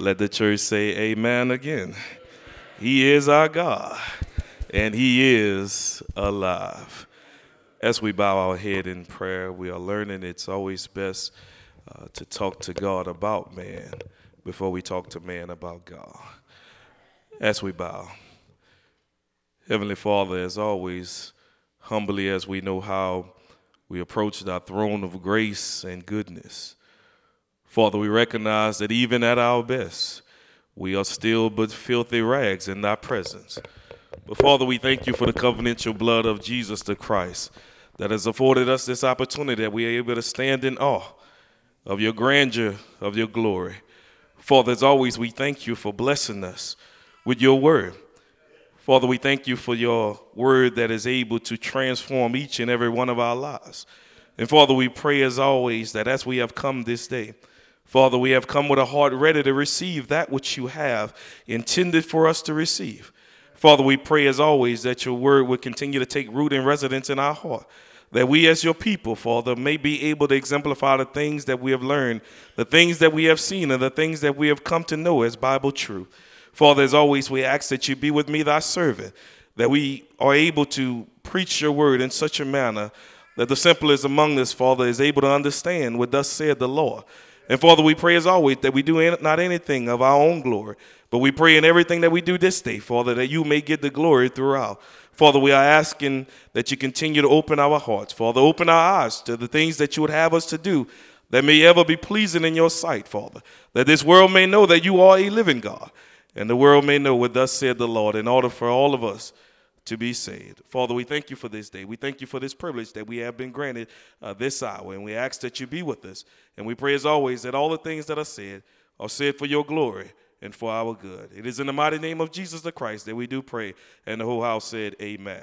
Let the church say amen again. He is our God, and He is alive. As we bow our head in prayer, we are learning it's always best uh, to talk to God about man before we talk to man about God. As we bow, Heavenly Father, as always, humbly as we know how we approach thy throne of grace and goodness. Father, we recognize that even at our best, we are still but filthy rags in thy presence. But Father, we thank you for the covenantal blood of Jesus the Christ that has afforded us this opportunity that we are able to stand in awe of your grandeur, of your glory. Father, as always, we thank you for blessing us with your word. Father, we thank you for your word that is able to transform each and every one of our lives. And Father, we pray as always that as we have come this day, Father, we have come with a heart ready to receive that which you have intended for us to receive. Father, we pray as always that your word would continue to take root and residence in our heart. That we, as your people, Father, may be able to exemplify the things that we have learned, the things that we have seen, and the things that we have come to know as Bible truth. Father, as always, we ask that you be with me, thy servant, that we are able to preach your word in such a manner that the simplest among us, Father, is able to understand what thus said the Lord. And Father, we pray as always that we do not anything of our own glory, but we pray in everything that we do this day, Father, that you may get the glory throughout. Father, we are asking that you continue to open our hearts. Father, open our eyes to the things that you would have us to do that may ever be pleasing in your sight, Father. That this world may know that you are a living God, and the world may know what thus said the Lord, in order for all of us to be saved. Father, we thank you for this day. We thank you for this privilege that we have been granted uh, this hour, and we ask that you be with us. And we pray as always that all the things that are said are said for your glory and for our good. It is in the mighty name of Jesus the Christ that we do pray, and the whole house said, Amen.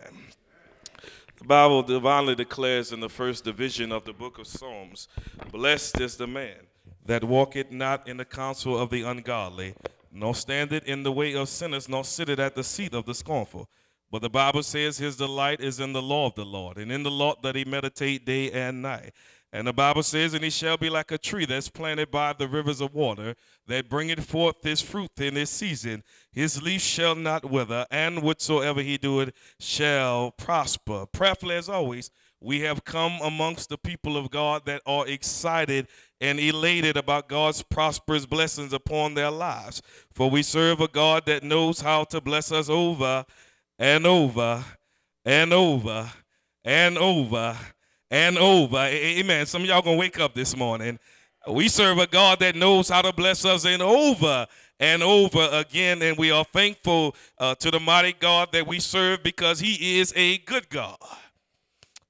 The Bible divinely declares in the first division of the book of Psalms Blessed is the man that walketh not in the counsel of the ungodly, nor standeth in the way of sinners, nor sitteth at the seat of the scornful. But the Bible says his delight is in the law of the Lord, and in the law that he meditate day and night. And the Bible says, And he shall be like a tree that's planted by the rivers of water, that bringeth forth his fruit in his season. His leaf shall not wither, and whatsoever he doeth shall prosper. Prayerfully, as always, we have come amongst the people of God that are excited and elated about God's prosperous blessings upon their lives. For we serve a God that knows how to bless us over and over and over and over and over. Amen. Some of y'all gonna wake up this morning. We serve a God that knows how to bless us and over and over again, and we are thankful uh, to the mighty God that we serve because He is a good God.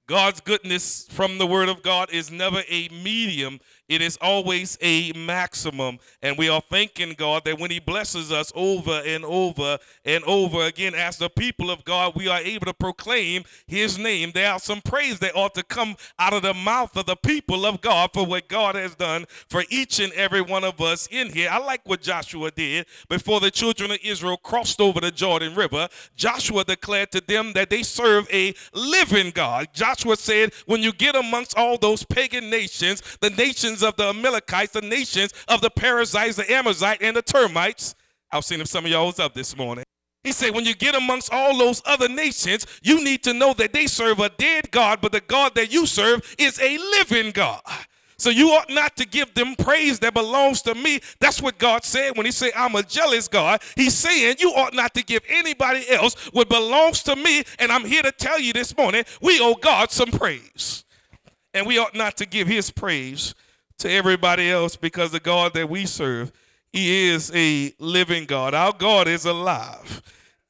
God's goodness from the Word of God is never a medium it is always a maximum. And we are thanking God that when He blesses us over and over and over again, as the people of God, we are able to proclaim His name. There are some praise that ought to come out of the mouth of the people of God for what God has done for each and every one of us in here. I like what Joshua did before the children of Israel crossed over the Jordan River. Joshua declared to them that they serve a living God. Joshua said, When you get amongst all those pagan nations, the nations nations of the Amalekites, the nations of the Perizzites, the Amorites, and the termites. I've seen if some of y'all was up this morning. He said, when you get amongst all those other nations, you need to know that they serve a dead God, but the God that you serve is a living God. So you ought not to give them praise that belongs to me. That's what God said when He said, I'm a jealous God. He's saying you ought not to give anybody else what belongs to me. And I'm here to tell you this morning, we owe God some praise. And we ought not to give His praise to everybody else because the God that we serve, He is a living God. Our God is alive.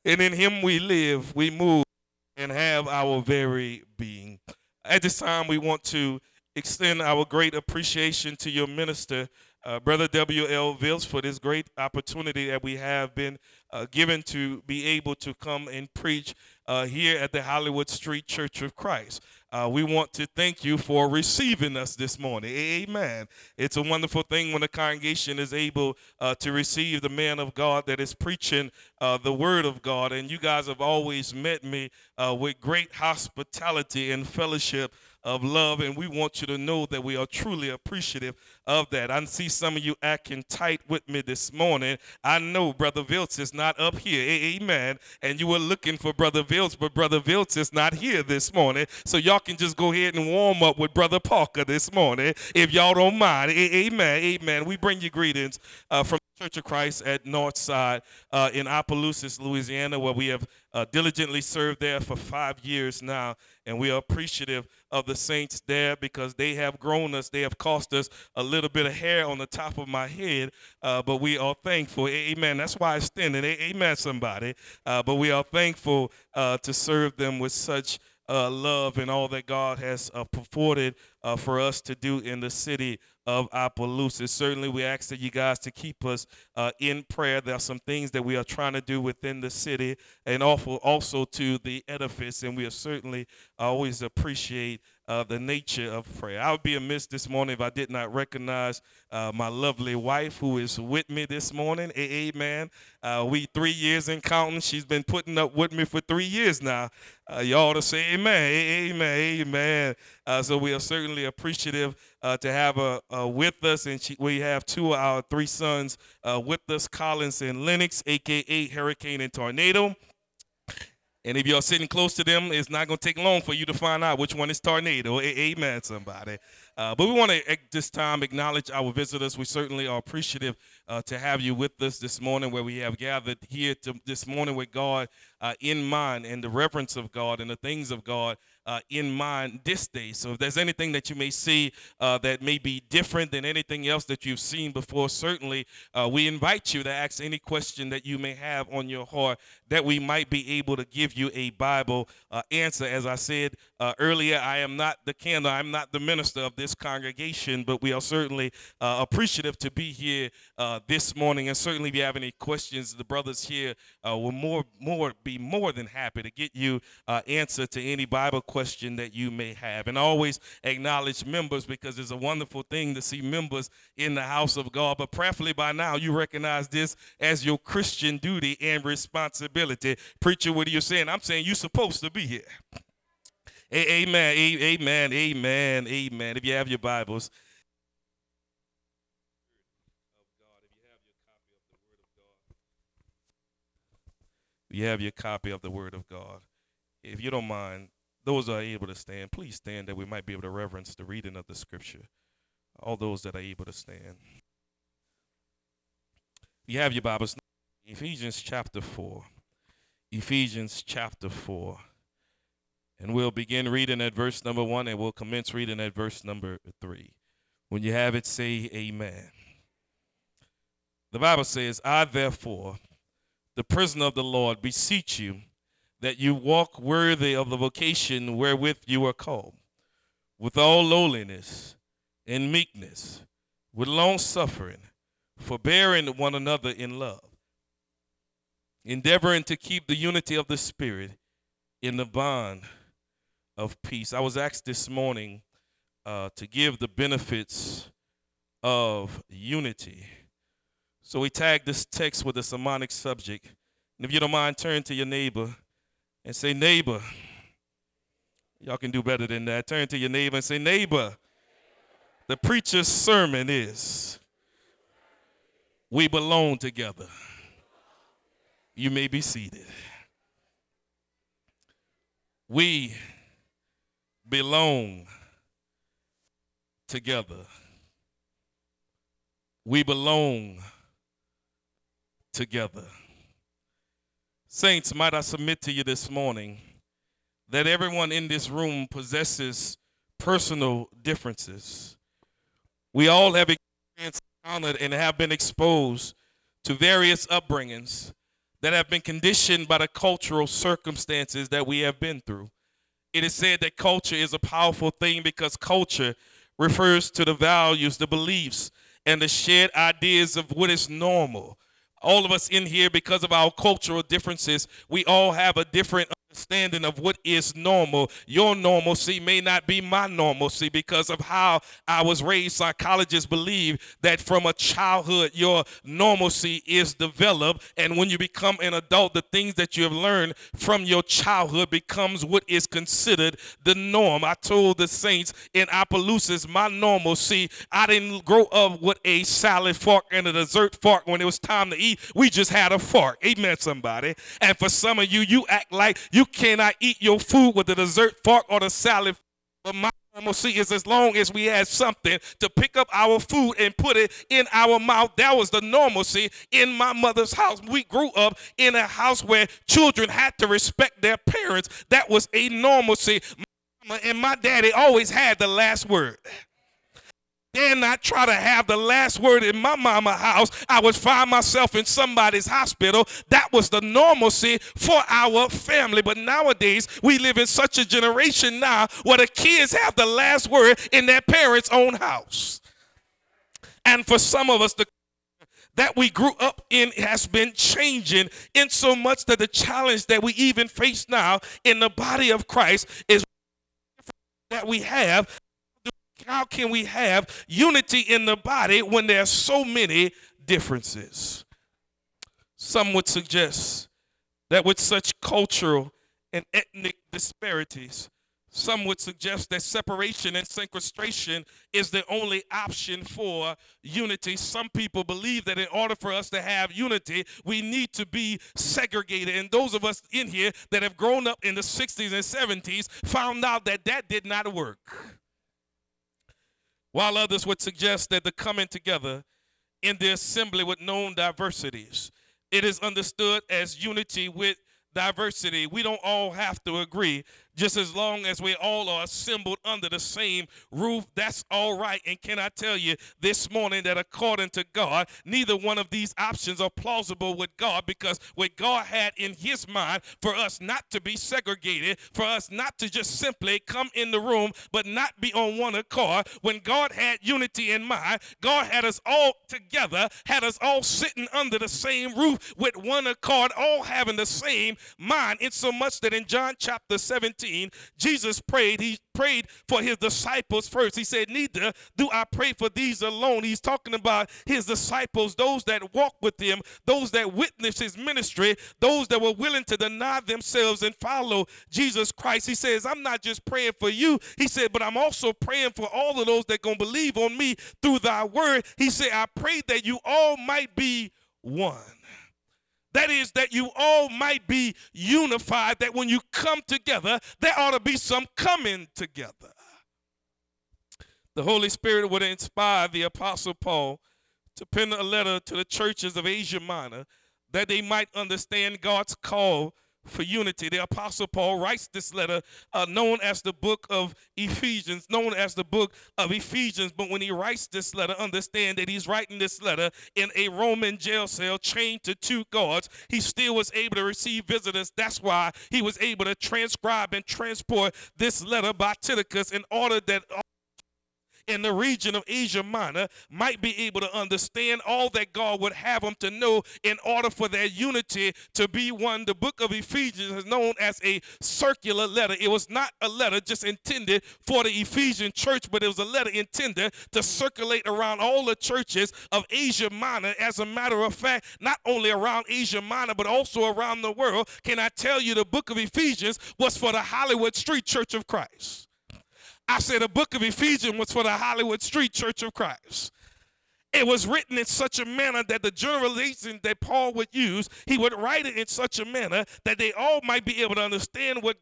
And in Him we live, we move, and have our very being. At this time, we want to extend our great appreciation to your minister, uh, Brother W.L. Viltz, for this great opportunity that we have been uh, given to be able to come and preach uh, here at the Hollywood Street Church of Christ. Uh, we want to thank you for receiving us this morning. Amen. It's a wonderful thing when the congregation is able uh, to receive the man of God that is preaching uh, the word of God. And you guys have always met me uh, with great hospitality and fellowship of love, and we want you to know that we are truly appreciative of that. I see some of you acting tight with me this morning. I know Brother Viltz is not up here. Amen. And you were looking for Brother Viltz, but Brother Viltz is not here this morning. So y'all can just go ahead and warm up with Brother Parker this morning if y'all don't mind. Amen. Amen. We bring you greetings uh, from Church of Christ at Northside uh, in Opelousas, Louisiana, where we have uh, diligently served there for five years now. And we are appreciative of the saints there because they have grown us. They have cost us a little bit of hair on the top of my head, uh, but we are thankful. Amen. That's why it's standing. Amen, somebody. Uh, but we are thankful uh, to serve them with such uh, love and all that God has uh, afforded uh, for us to do in the city of Opelousas. Certainly, we ask that you guys to keep us uh, in prayer. There are some things that we are trying to do within the city and also, also to the edifice, and we are certainly always appreciate uh, the nature of prayer. I would be amiss this morning if I did not recognize uh, my lovely wife who is with me this morning. Amen. Uh, we three years in counting. She's been putting up with me for three years now. Uh, ought to say amen. Amen. Amen. Uh, so we are certainly appreciative to have her with us. And she, we have two of our three sons with us, Collins and Lennox, a.k.a. Hurricane and Tornado. And if you're sitting close to them, it's not going to take long for you to find out which one is tornado. Amen, somebody. Uh, but we want to at this time acknowledge our visitors. We certainly are appreciative uh, to have you with us this morning, where we have gathered here to, this morning with God uh, in mind and the reverence of God and the things of God uh, in mind this day. So if there's anything that you may see uh, that may be different than anything else that you've seen before, certainly uh, we invite you to ask any question that you may have on your heart that we might be able to give you a Bible uh, answer. As I said uh, earlier, I am not the candor, I'm not the minister of this congregation, but we are certainly uh, appreciative to be here this morning. And certainly, if you have any questions, the brothers here will more more be more than happy to get you answer to any Bible question that you may have. And always acknowledge members because it's a wonderful thing to see members in the house of God. But prayerfully by now, you recognize this as your Christian duty and responsibility. Preacher, what are you saying? I'm saying you're supposed to be here. Amen, amen, amen, amen. If you have your Bibles, you have your copy of the Word of God. If you don't mind, those are able to stand, please stand that we might be able to reverence the reading of the scripture. All those that are able to stand. You have your Bibles. Ephesians chapter 4. Ephesians chapter 4. And we'll begin reading at verse number 1 and we'll commence reading at verse number 3. When you have it, say amen. The Bible says, I therefore, the prisoner of the Lord, beseech you that you walk worthy of the vocation wherewith you are called, with all lowliness and meekness, with long suffering, forbearing one another in love, endeavoring to keep the unity of the Spirit in the bond of peace. I was asked this morning uh, to give the benefits of unity. So we tagged this text with a sermonic subject. And if you don't mind, turn to your neighbor and say, neighbor. Y'all can do better than that. Turn to your neighbor and say, neighbor. The preacher's sermon is We belong together. You may be seated. We belong together. We belong together. Saints, might I submit to you this morning that everyone in this room possesses personal differences. We all have encountered and have been exposed to various upbringings that have been conditioned by the cultural circumstances that we have been through. It is said that culture is a powerful thing because culture refers to the values, the beliefs, and the shared ideas of what is normal. All of us in here, because of our cultural differences, we all have a different understanding of what is normal. Your normalcy may not be my normalcy because of how I was raised. Psychologists believe that from a childhood, your normalcy is developed. And when you become an adult, the things that you have learned from your childhood becomes what is considered the norm. I told the saints in Opelousas, my normalcy, I didn't grow up with a salad fork and a dessert fork when it was time to eat. We just had a fork. Amen, somebody. And for some of you, you act like you cannot eat your food with the dessert fork or the salad. But my normalcy is as long as we had something to pick up our food and put it in our mouth. That was the normalcy in my mother's house. We grew up in a house where children had to respect their parents. That was a normalcy. My mama and my daddy always had the last word dare not try to have the last word in my mama house, I would find myself in somebody's hospital. That was the normalcy for our family. But nowadays, we live in such a generation now where the kids have the last word in their parents' own house. And for some of us, the that we grew up in has been changing in so much that the challenge that we even face now in the body of Christ is that we have how can we have unity in the body when there are so many differences? Some would suggest that with such cultural and ethnic disparities, some would suggest that separation and sequestration is the only option for unity. Some people believe that in order for us to have unity, we need to be segregated. And those of us in here that have grown up in the 60s and 70s found out that that did not work while others would suggest that the coming together in the assembly with known diversities. It is understood as unity with diversity. We don't all have to agree, just as long as we all are assembled under the same roof, that's all right. And can I tell you this morning that according to God, neither one of these options are plausible with God because what God had in his mind for us not to be segregated, for us not to just simply come in the room but not be on one accord, when God had unity in mind, God had us all together, had us all sitting under the same roof with one accord, all having the same mind, in so much that in John chapter 17, 13, Jesus prayed. He prayed for his disciples first. He said, Neither do I pray for these alone. He's talking about his disciples, those that walk with him, those that witness his ministry, those that were willing to deny themselves and follow Jesus Christ. He says, I'm not just praying for you. He said, but I'm also praying for all of those that going to believe on me through thy word. He said, I pray that you all might be one. That is, that you all might be unified, that when you come together, there ought to be some coming together. The Holy Spirit would inspire the Apostle Paul to pen a letter to the churches of Asia Minor that they might understand God's call for unity. The Apostle Paul writes this letter uh, known as the book of Ephesians, known as the book of Ephesians. But when he writes this letter, understand that he's writing this letter in a Roman jail cell chained to two guards. He still was able to receive visitors. That's why he was able to transcribe and transport this letter by Tychicus in order that in the region of Asia Minor might be able to understand all that God would have them to know in order for their unity to be one. The book of Ephesians is known as a circular letter. It was not a letter just intended for the Ephesian church, but it was a letter intended to circulate around all the churches of Asia Minor. As a matter of fact, not only around Asia Minor, but also around the world. Can I tell you the book of Ephesians was for the Hollywood Street Church of Christ? I said the book of Ephesians was for the Hollywood Street Church of Christ. It was written in such a manner that the generalization that Paul would use, he would write it in such a manner that they all might be able to understand what,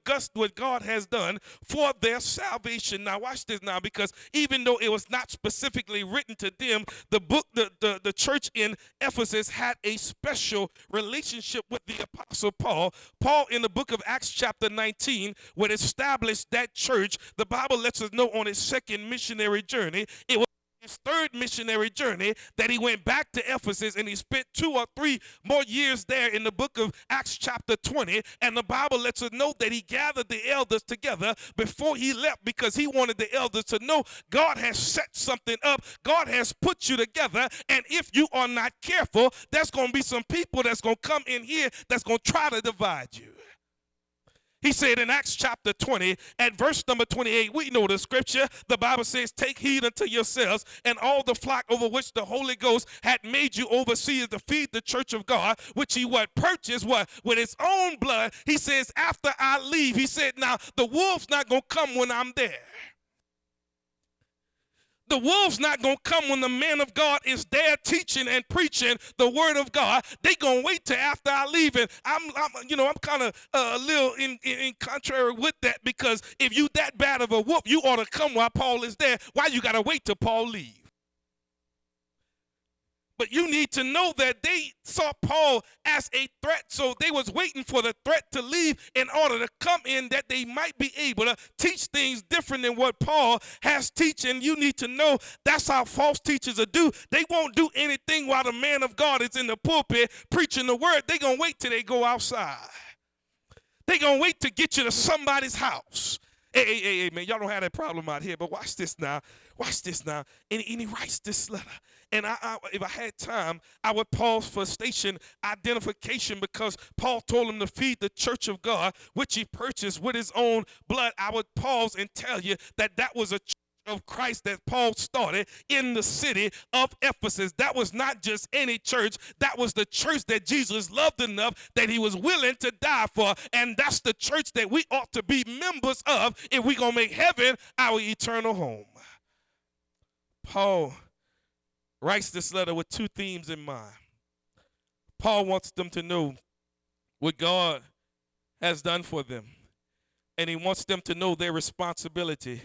God has done for their salvation. Now, watch this now, because even though it was not specifically written to them, the book, the, the, the church in Ephesus had a special relationship with the Apostle Paul. Paul, in the book of Acts, chapter 19, would establish that church. The Bible lets us know on his second missionary journey, it was his third missionary journey that he went back to Ephesus and he spent two or three more years there in the book of Acts, chapter 20. And the Bible lets us know that he gathered the elders together before he left because he wanted the elders to know God has set something up, God has put you together. And if you are not careful, there's going to be some people that's going to come in here that's going to try to divide you. He said in Acts chapter 20, at verse number 28, we know the scripture. The Bible says, Take heed unto yourselves and all the flock over which the Holy Ghost had made you overseers to feed the church of God, which he what purchased what with his own blood. He says, After I leave, he said, Now the wolf's not gonna come when I'm there. The wolf's not going to come when the man of God is there teaching and preaching the word of God. They going to wait till after I leave. And I'm, I'm you know, I'm kind of uh, a little in, in, in, contrary with that because if you that bad of a wolf, you ought to come while Paul is there. Why you got to wait till Paul leave? But you need to know that they saw Paul as a threat, so they was waiting for the threat to leave in order to come in that they might be able to teach things different than what Paul has teaching. You need to know that's how false teachers are do. They won't do anything while the man of God is in the pulpit preaching the word. They gonna wait till they go outside. They gonna wait to get you to somebody's house. Hey, hey, hey, hey, man, y'all don't have that problem out here, but watch this now. Watch this now. And, and he writes this letter. And I, I, if I had time, I would pause for station identification because Paul told him to feed the church of God, which he purchased with his own blood. I would pause and tell you that that was a church of Christ that Paul started in the city of Ephesus. That was not just any church, that was the church that Jesus loved enough that he was willing to die for. And that's the church that we ought to be members of if we're going to make heaven our eternal home. Paul writes this letter with two themes in mind. Paul wants them to know what God has done for them, and he wants them to know their responsibility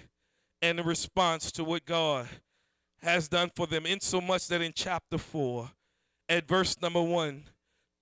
and the response to what God has done for them, in so much that in chapter 4, at verse number 1,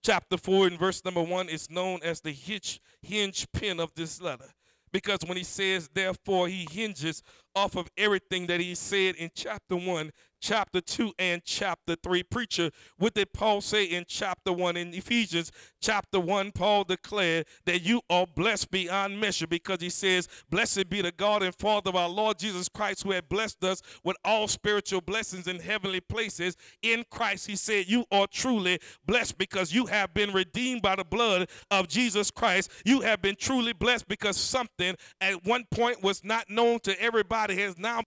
chapter 4 and verse number 1 is known as the hinge, hinge pin of this letter. Because when he says, therefore, he hinges off of everything that he said in chapter 1 chapter 2 and chapter 3. Preacher, what did Paul say in chapter 1? In Ephesians chapter 1, Paul declared that you are blessed beyond measure because he says, Blessed be the God and Father of our Lord Jesus Christ, who had blessed us with all spiritual blessings in heavenly places. In Christ, he said, You are truly blessed because you have been redeemed by the blood of Jesus Christ. You have been truly blessed because something at one point was not known to everybody has now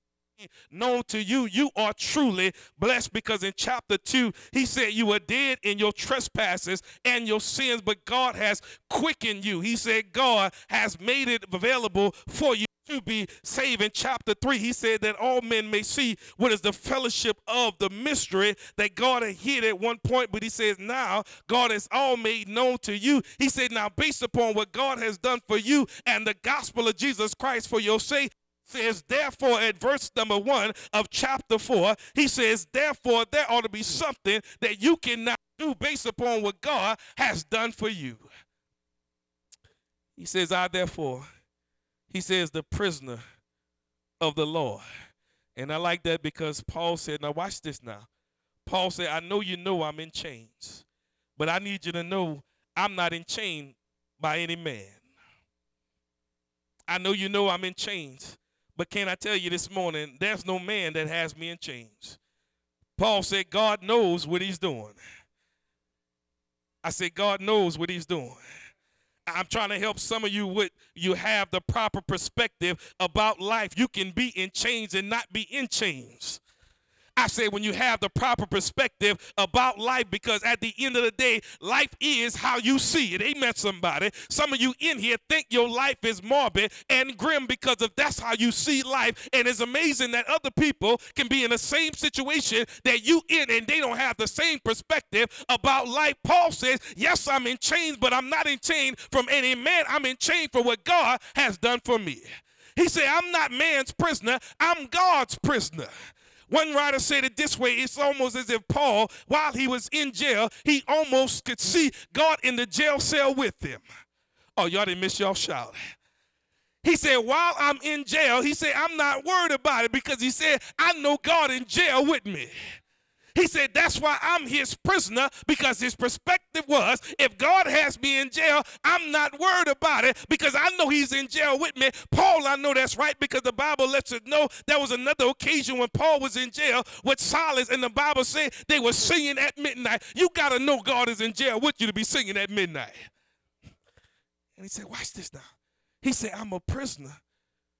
known to you, you are truly blessed because in chapter 2, he said you were dead in your trespasses and your sins, but God has quickened you. He said God has made it available for you to be saved. In chapter 3, he said that all men may see what is the fellowship of the mystery that God had hid at one point, but he says now God has all made known to you. He said, now based upon what God has done for you and the gospel of Jesus Christ for your sake, says, therefore, at verse number one of chapter four, he says, therefore, there ought to be something that you cannot do based upon what God has done for you. He says, I therefore, he says, the prisoner of the Lord. And I like that because Paul said, now watch this now. Paul said, I know you know I'm in chains, but I need you to know I'm not in chain by any man. I know you know I'm in chains, but can I tell you this morning, there's no man that has me in chains. Paul said, God knows what he's doing. I said, God knows what he's doing. I'm trying to help some of you with you have the proper perspective about life. You can be in chains and not be in chains. I say when you have the proper perspective about life, because at the end of the day, life is how you see it. Amen, somebody. Some of you in here think your life is morbid and grim because of that's how you see life. And it's amazing that other people can be in the same situation that you in and they don't have the same perspective about life. Paul says, Yes, I'm in chains, but I'm not in chains from any man. I'm in chains for what God has done for me. He said, I'm not man's prisoner, I'm God's prisoner. One writer said it this way it's almost as if Paul, while he was in jail, he almost could see God in the jail cell with him. Oh, y'all didn't miss y'all shout. He said, while I'm in jail, he said, I'm not worried about it because he said, I know God in jail with me. He said, That's why I'm his prisoner because his perspective was if God has me in jail, I'm not worried about it because I know he's in jail with me. Paul, I know that's right because the Bible lets us know there was another occasion when Paul was in jail with Silas, and the Bible said they were singing at midnight. You got to know God is in jail with you to be singing at midnight. And he said, Watch this now. He said, I'm a prisoner,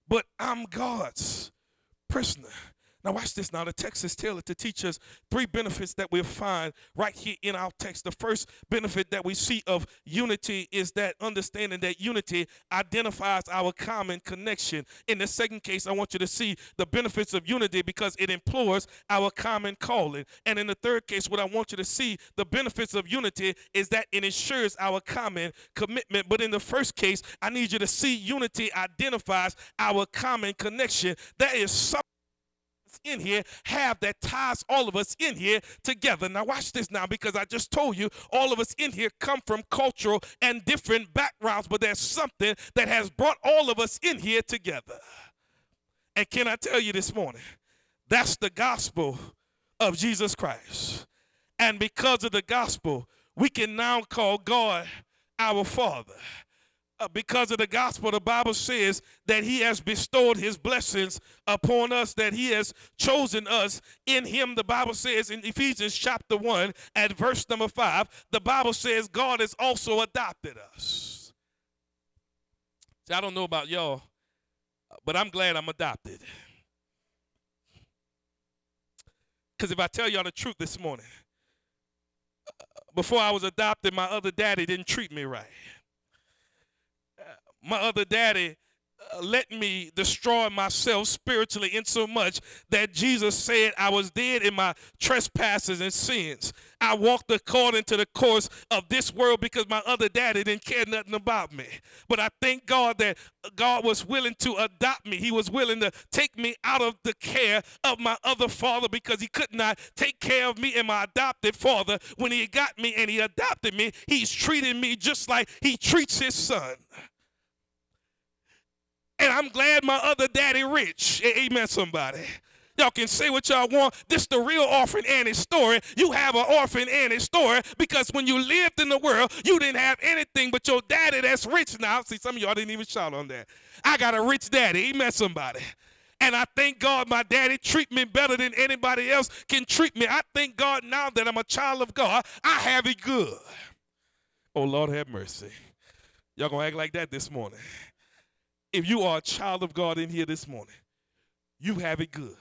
but I'm God's prisoner. Now, watch this. Now, the text is tailored to teach us three benefits that we'll find right here in our text. The first benefit that we see of unity is that understanding that unity identifies our common connection. In the second case, I want you to see the benefits of unity because it implores our common calling. And in the third case, what I want you to see the benefits of unity is that it ensures our common commitment. But in the first case, I need you to see unity identifies our common connection. That is something in here have that ties all of us in here together. Now, watch this now, because I just told you all of us in here come from cultural and different backgrounds, but there's something that has brought all of us in here together. And can I tell you this morning? That's the gospel of Jesus Christ. And because of the gospel, we can now call God our Father uh, because of the gospel, the Bible says that He has bestowed His blessings upon us, that He has chosen us in Him. The Bible says in Ephesians chapter 1 at verse number 5, the Bible says God has also adopted us. See, I don't know about y'all, but I'm glad I'm adopted. Because if I tell y'all the truth this morning, uh, before I was adopted, my other daddy didn't treat me right my other daddy uh, let me destroy myself spiritually in so much that Jesus said I was dead in my trespasses and sins. I walked according to the course of this world because my other daddy didn't care nothing about me. But I thank God that God was willing to adopt me. He was willing to take me out of the care of my other father because he could not take care of me and my adopted father. When he got me and he adopted me, he's treating me just like he treats his son. And I'm glad my other daddy rich. Amen, somebody. Y'all can say what y'all want. This the real orphan Annie story. You have an orphan Annie story because when you lived in the world, you didn't have anything but your daddy that's rich now. See, some of y'all didn't even shout on that. I got a rich daddy. Amen, somebody. And I thank God my daddy treat me better than anybody else can treat me. I thank God now that I'm a child of God, I have it good. Oh, Lord have mercy. Y'all gonna act like that this morning if you are a child of God in here this morning, you have it good.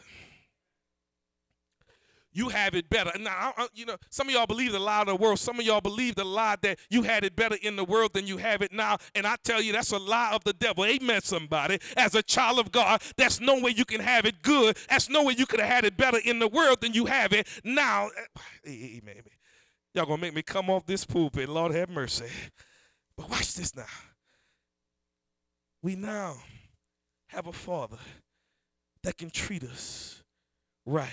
You have it better. Now, you know, some of y'all believe the lie of the world. Some of y'all believe the lie that you had it better in the world than you have it now. And I tell you, that's a lie of the devil. Amen, somebody. As a child of God, that's no way you can have it good. That's no way you could have had it better in the world than you have it now. Eh, eh, eh, Amen. Y'all gonna make me come off this pulpit. Lord have mercy. But watch this now we now have a father that can treat us right.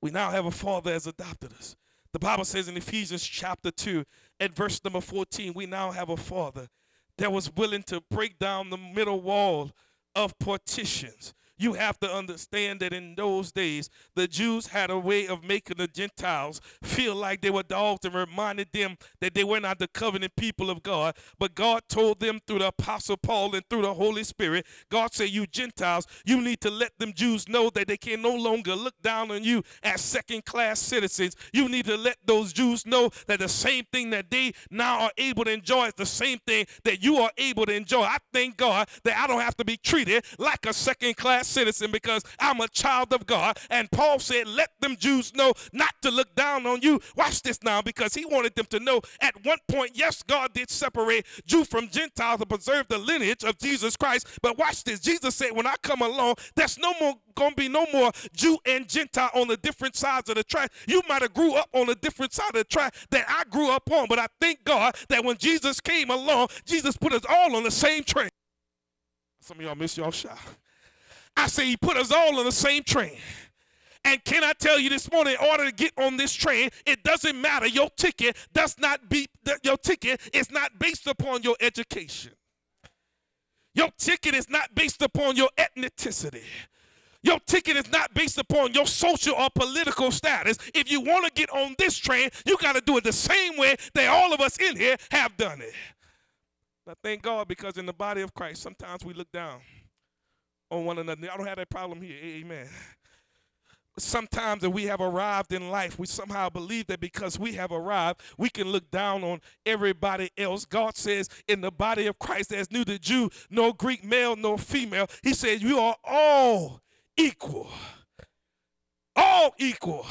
We now have a father that's adopted us. The Bible says in Ephesians chapter 2 at verse number 14, we now have a father that was willing to break down the middle wall of partitions you have to understand that in those days, the Jews had a way of making the Gentiles feel like they were dogs and reminded them that they were not the covenant people of God. But God told them through the Apostle Paul and through the Holy Spirit, God said, You Gentiles, you need to let them Jews know that they can no longer look down on you as second class citizens. You need to let those Jews know that the same thing that they now are able to enjoy is the same thing that you are able to enjoy. I thank God that I don't have to be treated like a second class citizen because I'm a child of God. And Paul said, Let them Jews know not to look down on you. Watch this now because he wanted them to know at one point, yes, God did separate Jew from Gentile to preserve the lineage of Jesus Christ. But watch this. Jesus said, When I come along, there's no more gonna be no more Jew and Gentile on the different sides of the track. You might have grew up on a different side of the track that I grew up on, but I thank God that when Jesus came along, Jesus put us all on the same train. Some of y'all miss y'all shot. I say he put us all on the same train. And can I tell you this morning, in order to get on this train, it doesn't matter. Your ticket does not be your ticket is not based upon your education. Your ticket is not based upon your ethnicity. Your ticket is not based upon your social or political status. If you want to get on this train, you got to do it the same way that all of us in here have done it. I thank God because in the body of Christ, sometimes we look down on one another. I don't have that problem here. Amen. sometimes that we have arrived in life, we somehow believe that because we have arrived, we can look down on everybody else. God says in the body of Christ, there's neither Jew, no Greek, male, nor female. He says, You are all equal. All equal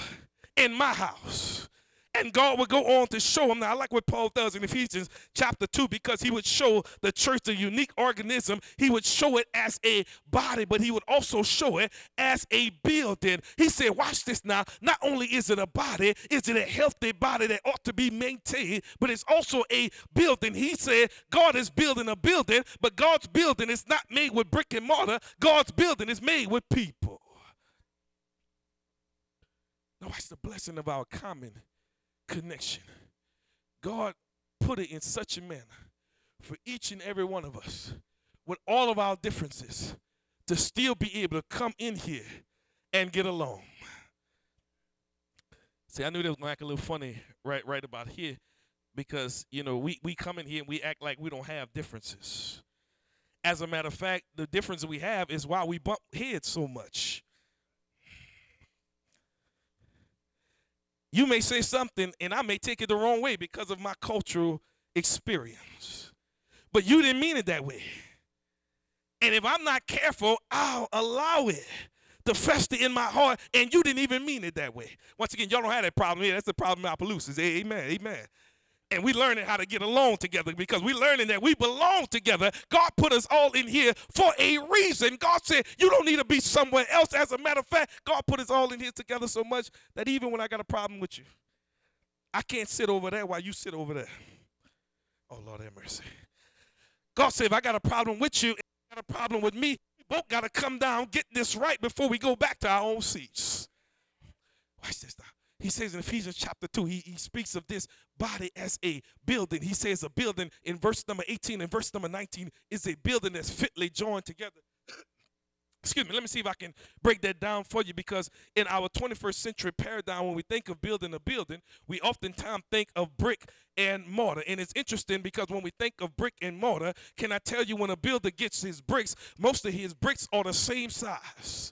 in my house. And God would go on to show him. Now, I like what Paul does in Ephesians chapter 2 because he would show the church the unique organism. He would show it as a body, but he would also show it as a building. He said, Watch this now. Not only is it a body, is it a healthy body that ought to be maintained, but it's also a building. He said, God is building a building, but God's building is not made with brick and mortar, God's building is made with people. Now, watch the blessing of our common connection. God put it in such a manner for each and every one of us, with all of our differences, to still be able to come in here and get along. See, I knew that was gonna act a little funny right right about here, because you know we we come in here and we act like we don't have differences. As a matter of fact, the difference we have is why we bump heads so much. You may say something and I may take it the wrong way because of my cultural experience. But you didn't mean it that way. And if I'm not careful, I'll allow it to fester in my heart, and you didn't even mean it that way. Once again, y'all don't have that problem here. That's the problem in Opelousas. Amen. Amen and we learning how to get along together because we learning that we belong together. God put us all in here for a reason. God said you don't need to be somewhere else. As a matter of fact, God put us all in here together so much that even when I got a problem with you, I can't sit over there while you sit over there. Oh Lord have mercy. God said if I got a problem with you you, got a problem with me, we both got to come down, get this right before we go back to our own seats. Watch this now he says in Ephesians chapter 2, he, he speaks of this body as a building. He says a building in verse number 18 and verse number 19 is a building that's fitly joined together. Excuse me, let me see if I can break that down for you because in our 21st century paradigm, when we think of building a building, we oftentimes think of brick and mortar. And it's interesting because when we think of brick and mortar, can I tell you when a builder gets his bricks, most of his bricks are the same size.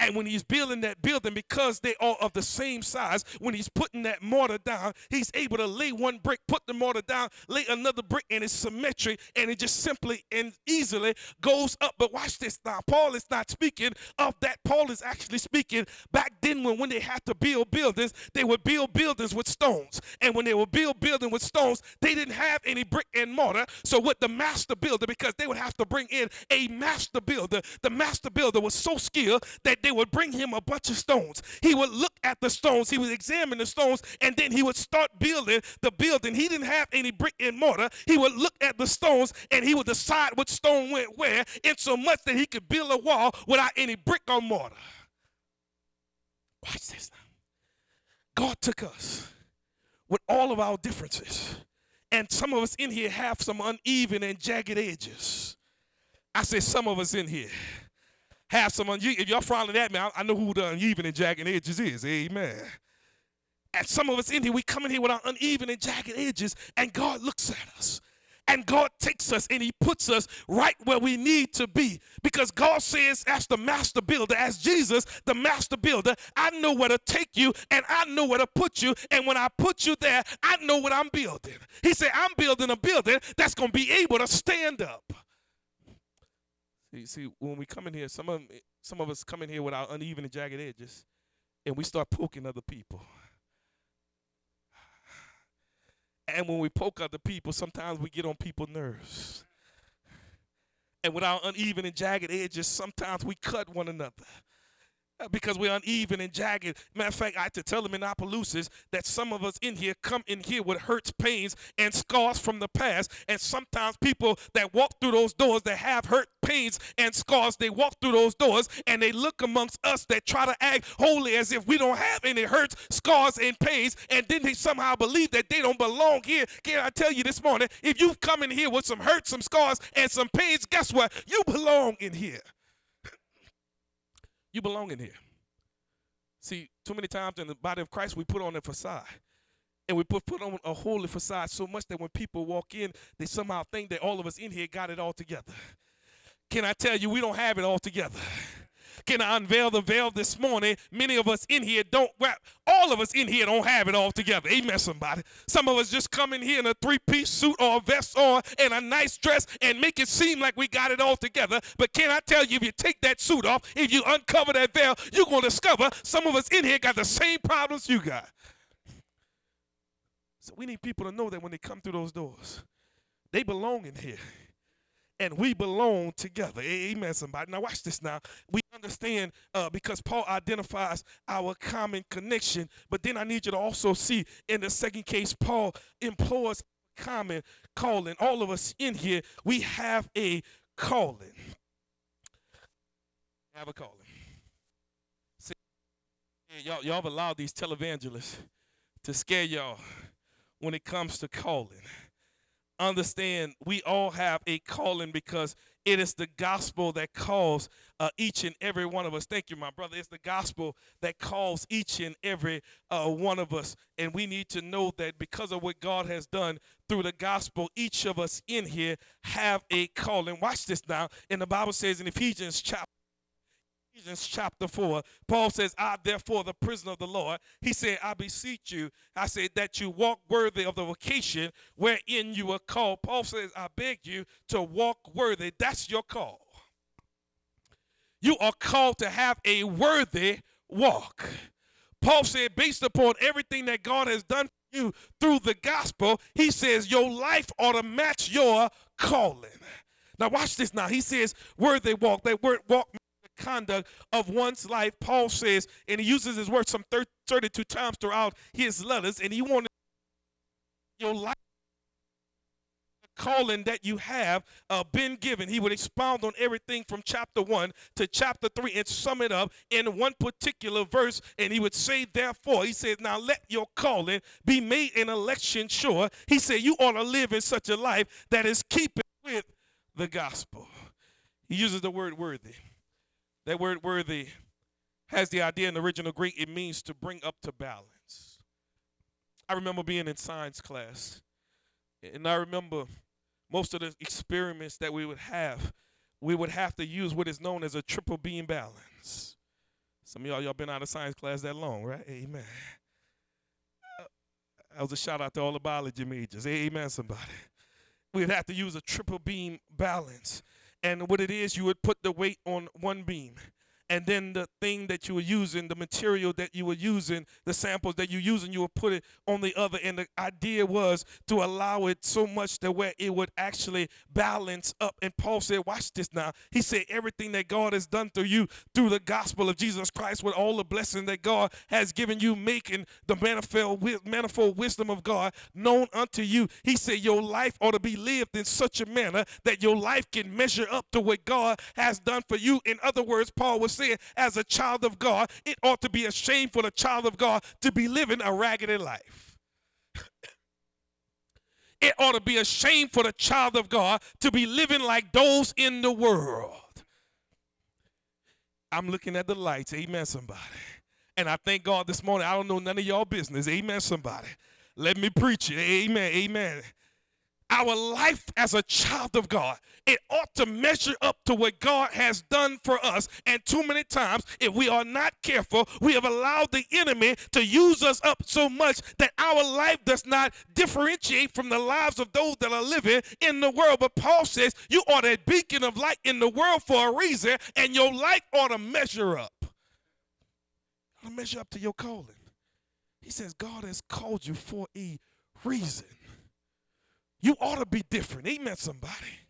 And when he's building that building, because they are of the same size, when he's putting that mortar down, he's able to lay one brick, put the mortar down, lay another brick, and it's symmetric, and it just simply and easily goes up. But watch this now. Paul is not speaking of that. Paul is actually speaking back then when, when they had to build buildings, they would build buildings with stones. And when they would build building with stones, they didn't have any brick and mortar. So what the master builder, because they would have to bring in a master builder, the master builder was so skilled that they they would bring him a bunch of stones. He would look at the stones, he would examine the stones, and then he would start building the building. He didn't have any brick and mortar. He would look at the stones and he would decide which stone went where, in so much that he could build a wall without any brick or mortar. Watch this now. God took us with all of our differences, and some of us in here have some uneven and jagged edges. I say some of us in here have some uneven. If y'all frowning at me, I, I know who the uneven and jagged edges is. Amen. And some of us in here, we come in here with our uneven and jagged edges, and God looks at us. And God takes us and He puts us right where we need to be. Because God says, as the master builder, as Jesus, the master builder, I know where to take you and I know where to put you. And when I put you there, I know what I'm building. He said, I'm building a building that's going to be able to stand up. See, see, when we come in here, some of some of us come in here with our uneven and jagged edges, and we start poking other people. And when we poke other people, sometimes we get on people's nerves. And with our uneven and jagged edges, sometimes we cut one another because we're uneven and jagged. Matter of fact, I had to tell them in Opelousas that some of us in here come in here with hurts, pains, and scars from the past. And sometimes people that walk through those doors that have hurt, pains, and scars, they walk through those doors and they look amongst us that try to act holy as if we don't have any hurts, scars, and pains. And then they somehow believe that they don't belong here. Can I tell you this morning, if you've come in here with some hurts, some scars, and some pains, guess what? You belong in here. You belong in here. See, too many times in the body of Christ, we put on a facade. And we put, put on a holy facade so much that when people walk in, they somehow think that all of us in here got it all together. Can I tell you, we don't have it all together. Can I unveil the veil this morning? Many of us in here don't wrap, all of us in here don't have it all together. Amen, somebody. Some of us just come in here in a three piece suit or a vest on and a nice dress and make it seem like we got it all together. But can I tell you, if you take that suit off, if you uncover that veil, you're going to discover some of us in here got the same problems you got. So we need people to know that when they come through those doors, they belong in here and we belong together. Amen, somebody. Now, watch this now. We understand uh, because Paul identifies our common connection, but then I need you to also see in the second case, Paul implores common calling. All of us in here, we have a calling. Have a calling. See, y'all, y'all have allowed these televangelists to scare y'all when it comes to calling understand we all have a calling because it is the gospel that calls uh, each and every one of us. Thank you, my brother. It's the gospel that calls each and every uh, one of us. And we need to know that because of what God has done through the gospel, each of us in here have a calling. Watch this now. And the Bible says in Ephesians chapter Ephesians chapter 4, Paul says, I therefore, the prisoner of the Lord, he said, I beseech you, I say that you walk worthy of the vocation wherein you are called. Paul says, I beg you to walk worthy. That's your call. You are called to have a worthy walk. Paul said, based upon everything that God has done for you through the gospel, he says, your life ought to match your calling. Now, watch this now. He says, worthy walk. That word walk conduct of one's life. Paul says, and he uses his word some 32 times throughout his letters, and he wanted your life calling that you have uh, been given. He would expound on everything from chapter 1 to chapter 3 and sum it up in one particular verse. And he would say, therefore, he says, now let your calling be made an election sure. He said, you ought to live in such a life that is keeping with the gospel. He uses the word worthy. That word worthy has the idea in the original Greek, it means to bring up to balance. I remember being in science class, and I remember most of the experiments that we would have, we would have to use what is known as a triple beam balance. Some of y'all, y'all been out of science class that long, right? Amen. Uh, that was a shout out to all the biology majors. Amen, somebody. We'd have to use a triple beam balance. And what it is, you would put the weight on one beam and then the thing that you were using, the material that you were using, the samples that you're using, you would put it on the other. And the idea was to allow it so much that where it would actually balance up. And Paul said, Watch this now. He said, Everything that God has done through you through the gospel of Jesus Christ, with all the blessing that God has given you, making the manifold, manifold wisdom of God known unto you. He said, Your life ought to be lived in such a manner that your life can measure up to what God has done for you. In other words, Paul was saying, as a child of God, it ought to be a shame for the child of God to be living a raggedy life. it ought to be a shame for the child of God to be living like those in the world. I'm looking at the lights. Amen, somebody. And I thank God this morning. I don't know none of y'all business. Amen, somebody. Let me preach it. Amen. Amen our life as a child of God, it ought to measure up to what God has done for us. And too many times, if we are not careful, we have allowed the enemy to use us up so much that our life does not differentiate from the lives of those that are living in the world. But Paul says you are a beacon of light in the world for a reason, and your life ought to measure up. Measure up to your calling. He says God has called you for a reason. You ought to be different. Amen, somebody.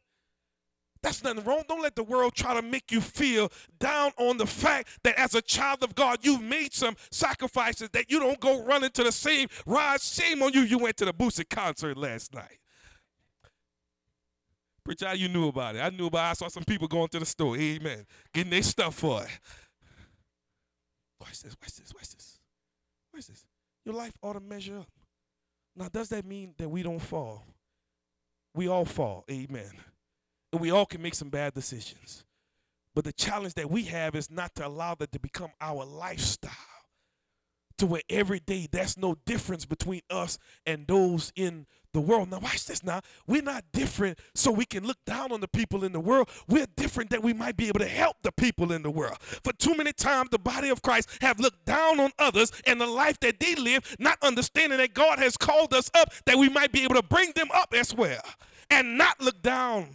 That's nothing wrong. Don't let the world try to make you feel down on the fact that as a child of God, you've made some sacrifices that you don't go running to the same ride. Shame on you. You went to the Boosie concert last night. Preacher, how you knew about it? I knew about it. I saw some people going to the store. Amen. Getting their stuff for it. Watch this, watch this, watch this. Watch this. Your life ought to measure up. Now, does that mean that we don't fall? We all fall, amen. And we all can make some bad decisions. But the challenge that we have is not to allow that to become our lifestyle to where every day there's no difference between us and those in the world. Now, watch this now. We're not different so we can look down on the people in the world. We're different that we might be able to help the people in the world. For too many times, the body of Christ have looked down on others and the life that they live, not understanding that God has called us up that we might be able to bring them up as well and not look down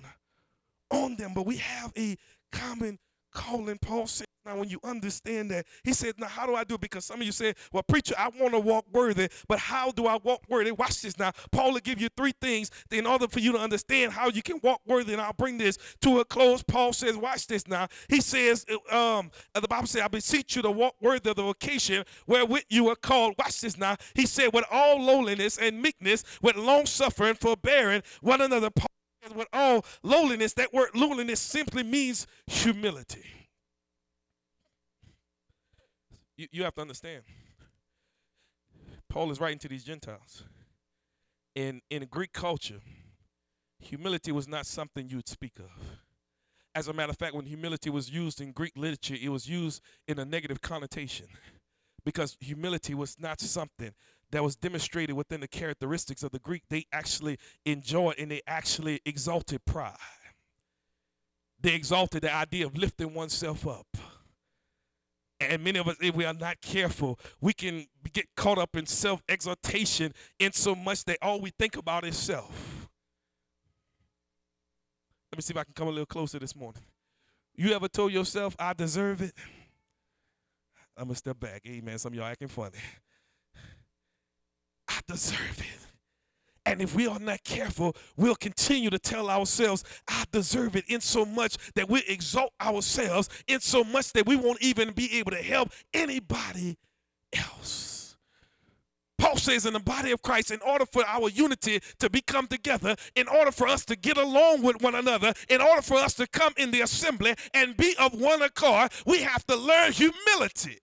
on them. But we have a common calling. Paul said, now, when you understand that, he said, Now, how do I do it? Because some of you say, Well, preacher, I want to walk worthy, but how do I walk worthy? Watch this now. Paul will give you three things in order for you to understand how you can walk worthy. And I'll bring this to a close. Paul says, Watch this now. He says, um, The Bible says, I beseech you to walk worthy of the vocation wherewith you are called. Watch this now. He said, With all lowliness and meekness, with long suffering, forbearing one another. Paul says, With all lowliness, that word lowliness simply means humility. You, you have to understand. Paul is writing to these Gentiles. In, in Greek culture, humility was not something you would speak of. As a matter of fact, when humility was used in Greek literature, it was used in a negative connotation because humility was not something that was demonstrated within the characteristics of the Greek. They actually enjoyed and they actually exalted pride. They exalted the idea of lifting oneself up. And many of us, if we are not careful, we can get caught up in self exaltation in so much that all we think about is self. Let me see if I can come a little closer this morning. You ever told yourself, I deserve it? I'm going to step back. Amen. Some of y'all acting funny. I deserve it. And if we are not careful, we'll continue to tell ourselves, I deserve it in so much that we exalt ourselves in so much that we won't even be able to help anybody else. Paul says in the body of Christ, in order for our unity to become together, in order for us to get along with one another, in order for us to come in the assembly and be of one accord, we have to learn humility.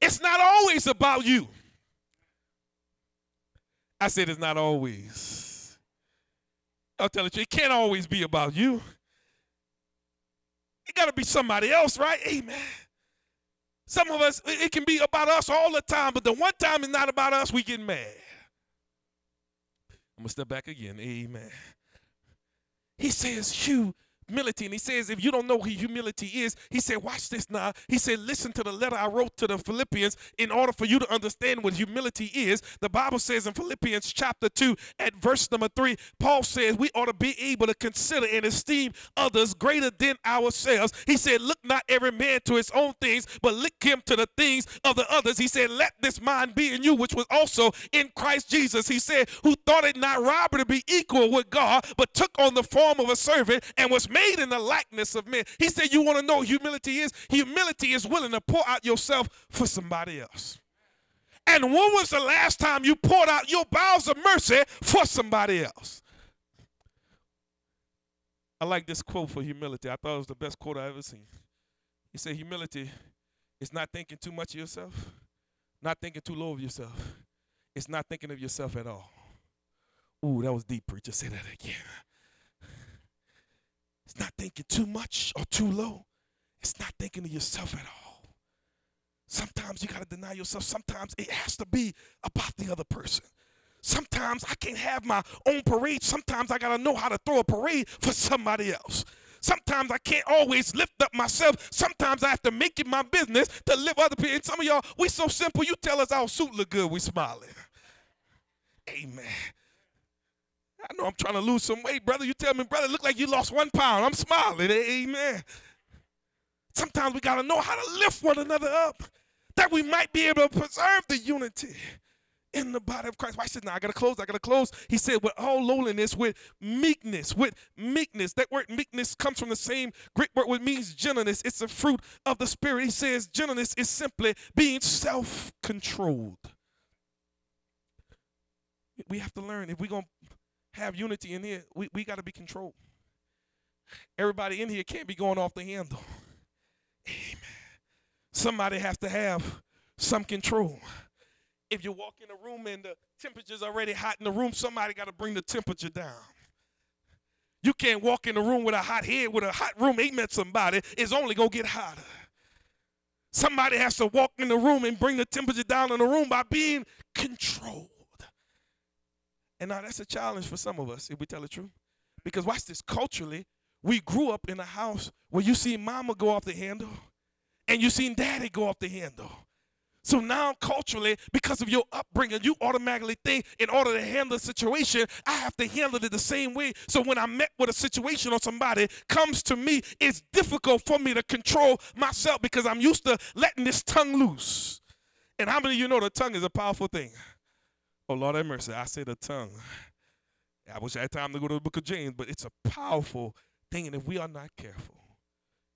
It's not always about you. I said it's not always. I'll tell you, it can't always be about you. It got to be somebody else, right? Amen. Some of us, it can be about us all the time, but the one time it's not about us, we get mad. I'm going to step back again. Amen. He says, You humility. And he says, if you don't know who humility is, he said, watch this now. He said, listen to the letter I wrote to the Philippians in order for you to understand what humility is. The Bible says in Philippians chapter 2 at verse number 3, Paul says we ought to be able to consider and esteem others greater than ourselves. He said, look not every man to his own things, but look him to the things of the others. He said, let this mind be in you, which was also in Christ Jesus. He said, who thought it not robbery to be equal with God, but took on the form of a servant and was made made in the likeness of men. He said, You want to know humility is? Humility is willing to pour out yourself for somebody else. And when was the last time you poured out your bowels of mercy for somebody else? I like this quote for humility. I thought it was the best quote I ever seen. He said, Humility is not thinking too much of yourself, not thinking too low of yourself. It's not thinking of yourself at all. Ooh, that was deep, preacher. Say that again. It's not thinking too much or too low. It's not thinking of yourself at all. Sometimes you got to deny yourself. Sometimes it has to be about the other person. Sometimes I can't have my own parade. Sometimes I got to know how to throw a parade for somebody else. Sometimes I can't always lift up myself. Sometimes I have to make it my business to lift other people. And some of y'all, we so simple. You tell us our suit look good, we smiling. Amen. I know I'm trying to lose some weight, brother. You tell me, brother, look like you lost one pound. I'm smiling. Amen. Sometimes we got to know how to lift one another up that we might be able to preserve the unity in the body of Christ. Why said now I gotta close, I gotta close. He said, with all lowliness, with meekness, with meekness. That word meekness comes from the same Greek word which means gentleness. It's a fruit of the spirit. He says gentleness is simply being self-controlled. We have to learn if we're gonna have unity in here, we, we got to be controlled. Everybody in here can't be going off the handle. Amen. Somebody has to have some control. If you walk in a room and the temperature's already hot in the room, somebody got to bring the temperature down. You can't walk in the room with a hot head, with a hot room, amen, somebody. It's only going to get hotter. Somebody has to walk in the room and bring the temperature down in the room by being controlled. And now that's a challenge for some of us, if we tell the truth. Because watch this, culturally, we grew up in a house where you see mama go off the handle and you seen daddy go off the handle. So now, culturally, because of your upbringing, you automatically think in order to handle a situation, I have to handle it the same way. So when I met with a situation or somebody comes to me, it's difficult for me to control myself because I'm used to letting this tongue loose. And how many of you know the tongue is a powerful thing? Oh, Lord have mercy. I said the tongue. I wish I had time to go to the book of James, but it's a powerful thing. And if we are not careful,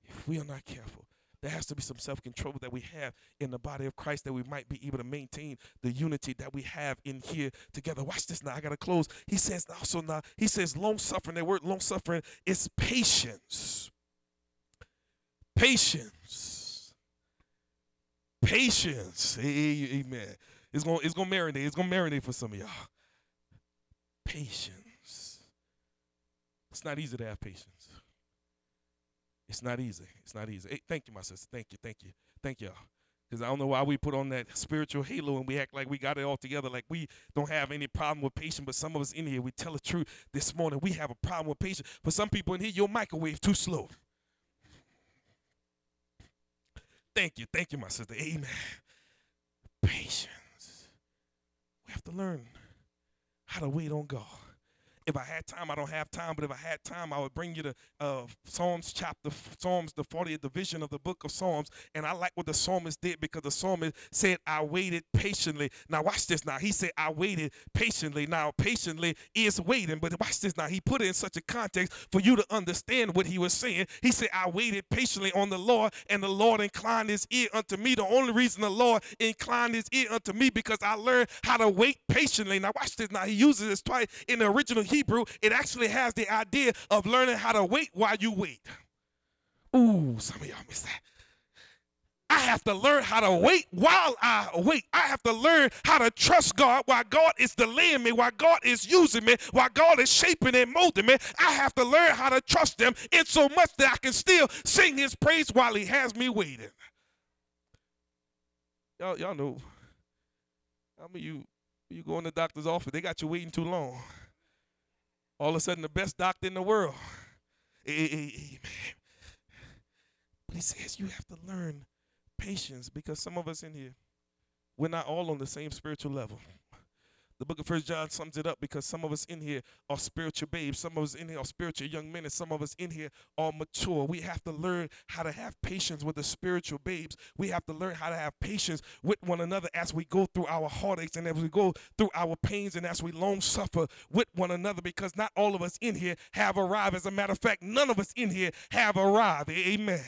if we are not careful, there has to be some self control that we have in the body of Christ that we might be able to maintain the unity that we have in here together. Watch this now. I got to close. He says also now, he says long suffering. That word long suffering is patience. Patience. Patience. Amen. It's gonna it's gonna marinate. It's gonna marinate for some of y'all. Patience. It's not easy to have patience. It's not easy. It's not easy. Hey, thank you, my sister. Thank you. Thank you. Thank y'all. Because I don't know why we put on that spiritual halo and we act like we got it all together, like we don't have any problem with patience. But some of us in here, we tell the truth this morning. We have a problem with patience. For some people in here, your microwave too slow. Thank you. Thank you, my sister. Amen. Patience. Have to learn how to wait on God. If I had time, I don't have time, but if I had time, I would bring you to uh, Psalms chapter, Psalms, the 40th division of the book of Psalms. And I like what the psalmist did because the psalmist said, I waited patiently. Now, watch this now. He said, I waited patiently. Now, patiently is waiting, but watch this now. He put it in such a context for you to understand what he was saying. He said, I waited patiently on the Lord, and the Lord inclined his ear unto me. The only reason the Lord inclined his ear unto me because I learned how to wait patiently. Now, watch this now. He uses this twice in the original Hebrew, it actually has the idea of learning how to wait while you wait. Ooh, some of y'all miss that. I have to learn how to wait while I wait. I have to learn how to trust God while God is delaying me, while God is using me, while God is shaping and molding me. I have to learn how to trust Him in so much that I can still sing His praise while He has me waiting. Y'all, y'all know. How many you you go in the doctor's office? They got you waiting too long all of a sudden the best doctor in the world. Amen. But he says you have to learn patience because some of us in here, we're not all on the same spiritual level. The book of First John sums it up because some of us in here are spiritual babes, some of us in here are spiritual young men, and some of us in here are mature. We have to learn how to have patience with the spiritual babes. We have to learn how to have patience with one another as we go through our heartaches and as we go through our pains and as we long suffer with one another because not all of us in here have arrived. As a matter of fact, none of us in here have arrived. Amen.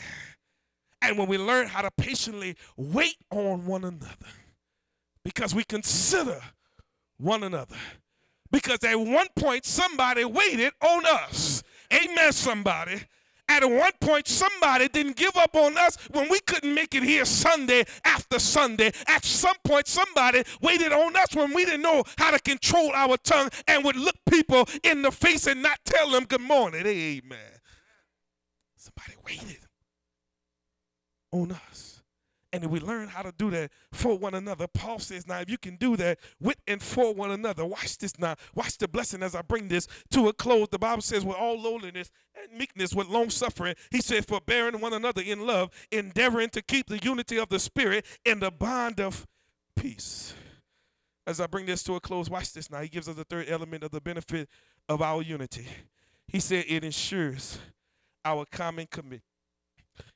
And when we learn how to patiently wait on one another, because we consider one another. Because at one point, somebody waited on us. Amen, somebody. At one point, somebody didn't give up on us when we couldn't make it here Sunday after Sunday. At some point, somebody waited on us when we didn't know how to control our tongue and would look people in the face and not tell them good morning. Amen. Somebody waited on us. And if we learn how to do that for one another, Paul says, now if you can do that with and for one another, watch this now. Watch the blessing as I bring this to a close. The Bible says, with all lowliness and meekness, with long suffering, he said, forbearing one another in love, endeavoring to keep the unity of the Spirit in the bond of peace. As I bring this to a close, watch this now. He gives us the third element of the benefit of our unity. He said it ensures our common commitment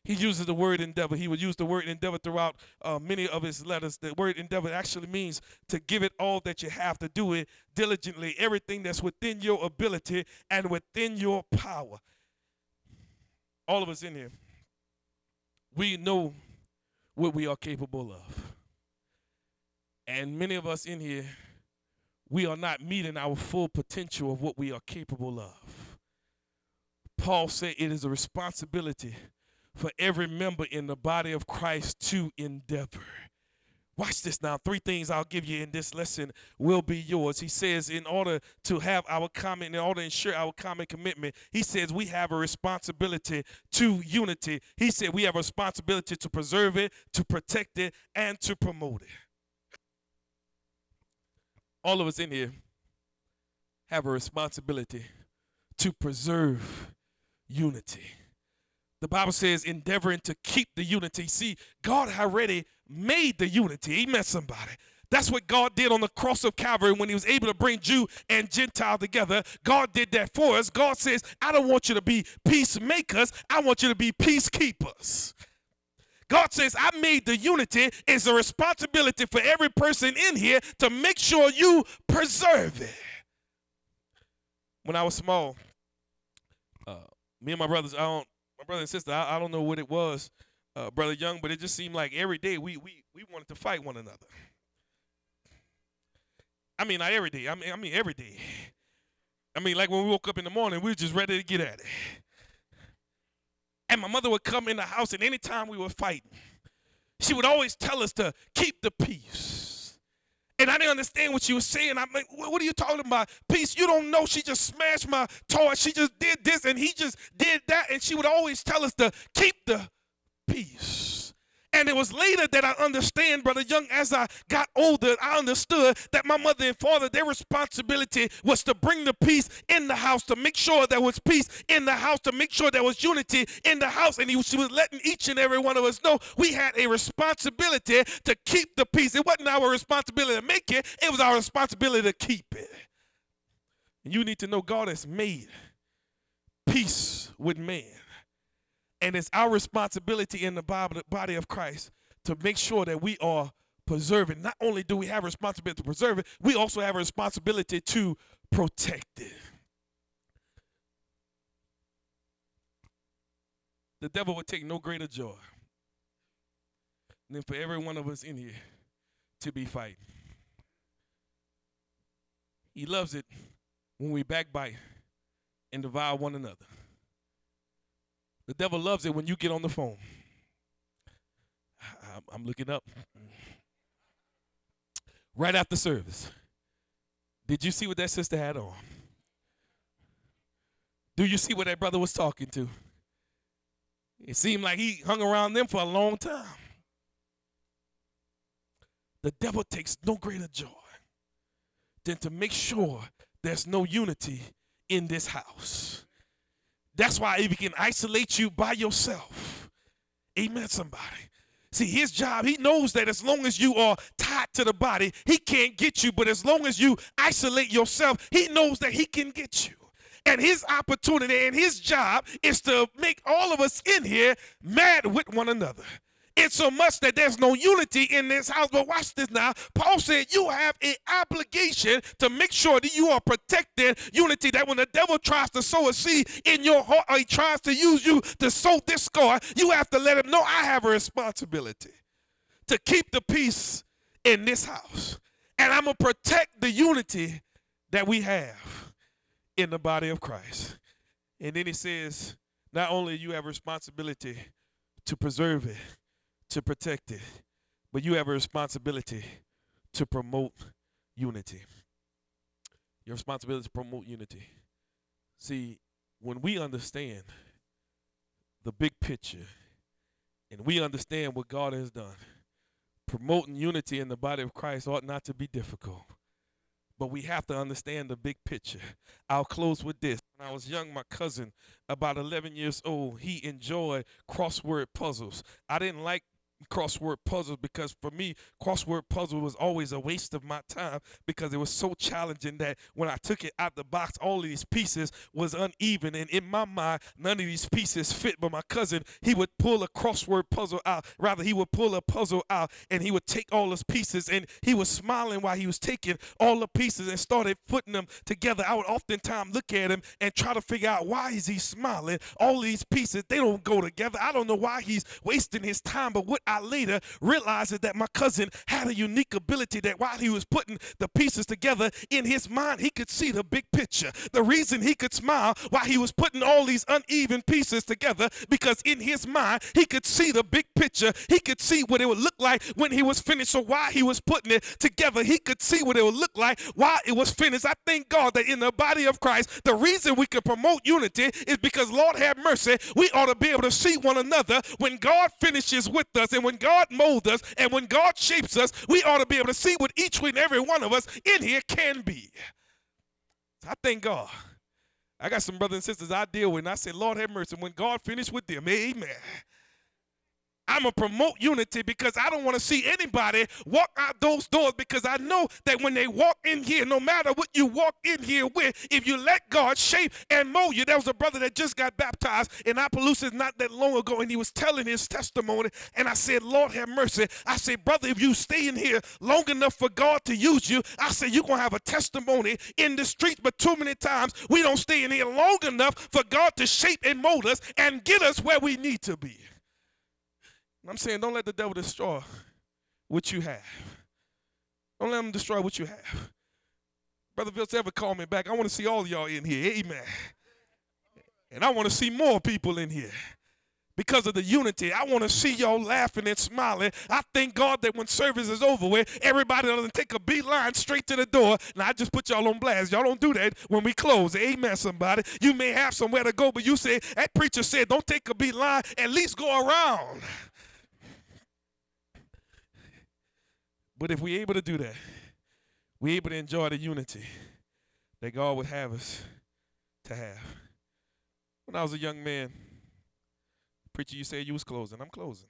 he uses the word endeavor. He would use the word endeavor throughout uh, many of his letters. The word endeavor actually means to give it all that you have, to do it diligently, everything that's within your ability and within your power. All of us in here, we know what we are capable of. And many of us in here, we are not meeting our full potential of what we are capable of. Paul said it is a responsibility for every member in the body of Christ to endeavor. Watch this now. Three things I'll give you in this lesson will be yours. He says, in order to have our common, in order to ensure our common commitment, he says we have a responsibility to unity. He said we have a responsibility to preserve it, to protect it, and to promote it. All of us in here have a responsibility to preserve unity. The Bible says, endeavoring to keep the unity. See, God already made the unity. He met somebody. That's what God did on the cross of Calvary when he was able to bring Jew and Gentile together. God did that for us. God says, I don't want you to be peacemakers, I want you to be peacekeepers. God says, I made the unity. It's a responsibility for every person in here to make sure you preserve it. When I was small, uh, me and my brothers, I don't, my brother and sister, I, I don't know what it was, uh, brother Young, but it just seemed like every day we we we wanted to fight one another. I mean, not every day. I mean, I mean every day. I mean, like when we woke up in the morning, we were just ready to get at it. And my mother would come in the house, and anytime we were fighting, she would always tell us to keep the peace. And I didn't understand what she was saying. I'm like, what are you talking about? Peace. You don't know. She just smashed my toy. She just did this, and he just did that. And she would always tell us to keep the peace. And it was later that I understand, Brother Young, as I got older, I understood that my mother and father, their responsibility was to bring the peace in the house, to make sure there was peace in the house, to make sure there was unity in the house. And he, she was letting each and every one of us know we had a responsibility to keep the peace. It wasn't our responsibility to make it, it was our responsibility to keep it. And you need to know God has made peace with man. And it's our responsibility in the body of Christ to make sure that we are preserving. Not only do we have a responsibility to preserve it, we also have a responsibility to protect it. The devil would take no greater joy than for every one of us in here to be fighting. He loves it when we backbite and devour one another. The devil loves it when you get on the phone. I'm looking up. Right after service. Did you see what that sister had on? Do you see what that brother was talking to? It seemed like he hung around them for a long time. The devil takes no greater joy than to make sure there's no unity in this house. That's why he can isolate you by yourself, amen, somebody. See, his job, he knows that as long as you are tied to the body, he can't get you. But as long as you isolate yourself, he knows that he can get you. And his opportunity and his job is to make all of us in here mad with one another. It's so much that there's no unity in this house. But watch this now. Paul said you have an obligation to make sure that you are protecting unity. That when the devil tries to sow a seed in your heart or he tries to use you to sow discord, you have to let him know I have a responsibility to keep the peace in this house. And I'm going to protect the unity that we have in the body of Christ. And then he says, not only you have responsibility to preserve it, to protect it, but you have a responsibility to promote unity. Your responsibility to promote unity. See, when we understand the big picture and we understand what God has done, promoting unity in the body of Christ ought not to be difficult. But we have to understand the big picture. I'll close with this. When I was young, my cousin, about 11 years old, he enjoyed crossword puzzles. I didn't like crossword puzzles because for me crossword puzzle was always a waste of my time because it was so challenging that when I took it out the box all of these pieces was uneven. And in my mind none of these pieces fit but my cousin he would pull a crossword puzzle out. Rather he would pull a puzzle out and he would take all his pieces and he was smiling while he was taking all the pieces and started putting them together. I would oftentimes look at him and try to figure out why is he smiling? All these pieces they don't go together. I don't know why he's wasting his time but what I later realized that my cousin had a unique ability that while he was putting the pieces together in his mind, he could see the big picture. The reason he could smile while he was putting all these uneven pieces together, because in his mind, he could see the big picture. He could see what it would look like when he was finished. So while he was putting it together, he could see what it would look like while it was finished. I thank God that in the body of Christ, the reason we can promote unity is because, Lord have mercy, we ought to be able to see one another when God finishes with us and when God molds us and when God shapes us, we ought to be able to see what each and every one of us in here can be. So I thank God. I got some brothers and sisters I deal with, and I say, Lord have mercy. When God finished with them, amen. I'm going to promote unity because I don't want to see anybody walk out those doors because I know that when they walk in here, no matter what you walk in here with, if you let God shape and mold you. There was a brother that just got baptized in Opelousas not that long ago, and he was telling his testimony. And I said, Lord have mercy. I said, brother, if you stay in here long enough for God to use you, I said, you're going to have a testimony in the streets. But too many times we don't stay in here long enough for God to shape and mold us and get us where we need to be. I'm saying don't let the devil destroy what you have. Don't let him destroy what you have. Brother Vince ever call me back. I want to see all y'all in here. Amen. And I want to see more people in here because of the unity. I want to see y'all laughing and smiling. I thank God that when service is over with, everybody doesn't take a beeline straight to the door. Now, I just put y'all on blast. Y'all don't do that when we close. Amen, somebody. You may have somewhere to go, but you say, that preacher said, don't take a beeline, at least go around. But if we're able to do that, we're able to enjoy the unity that God would have us to have. When I was a young man, preacher, you said you was closing. I'm closing.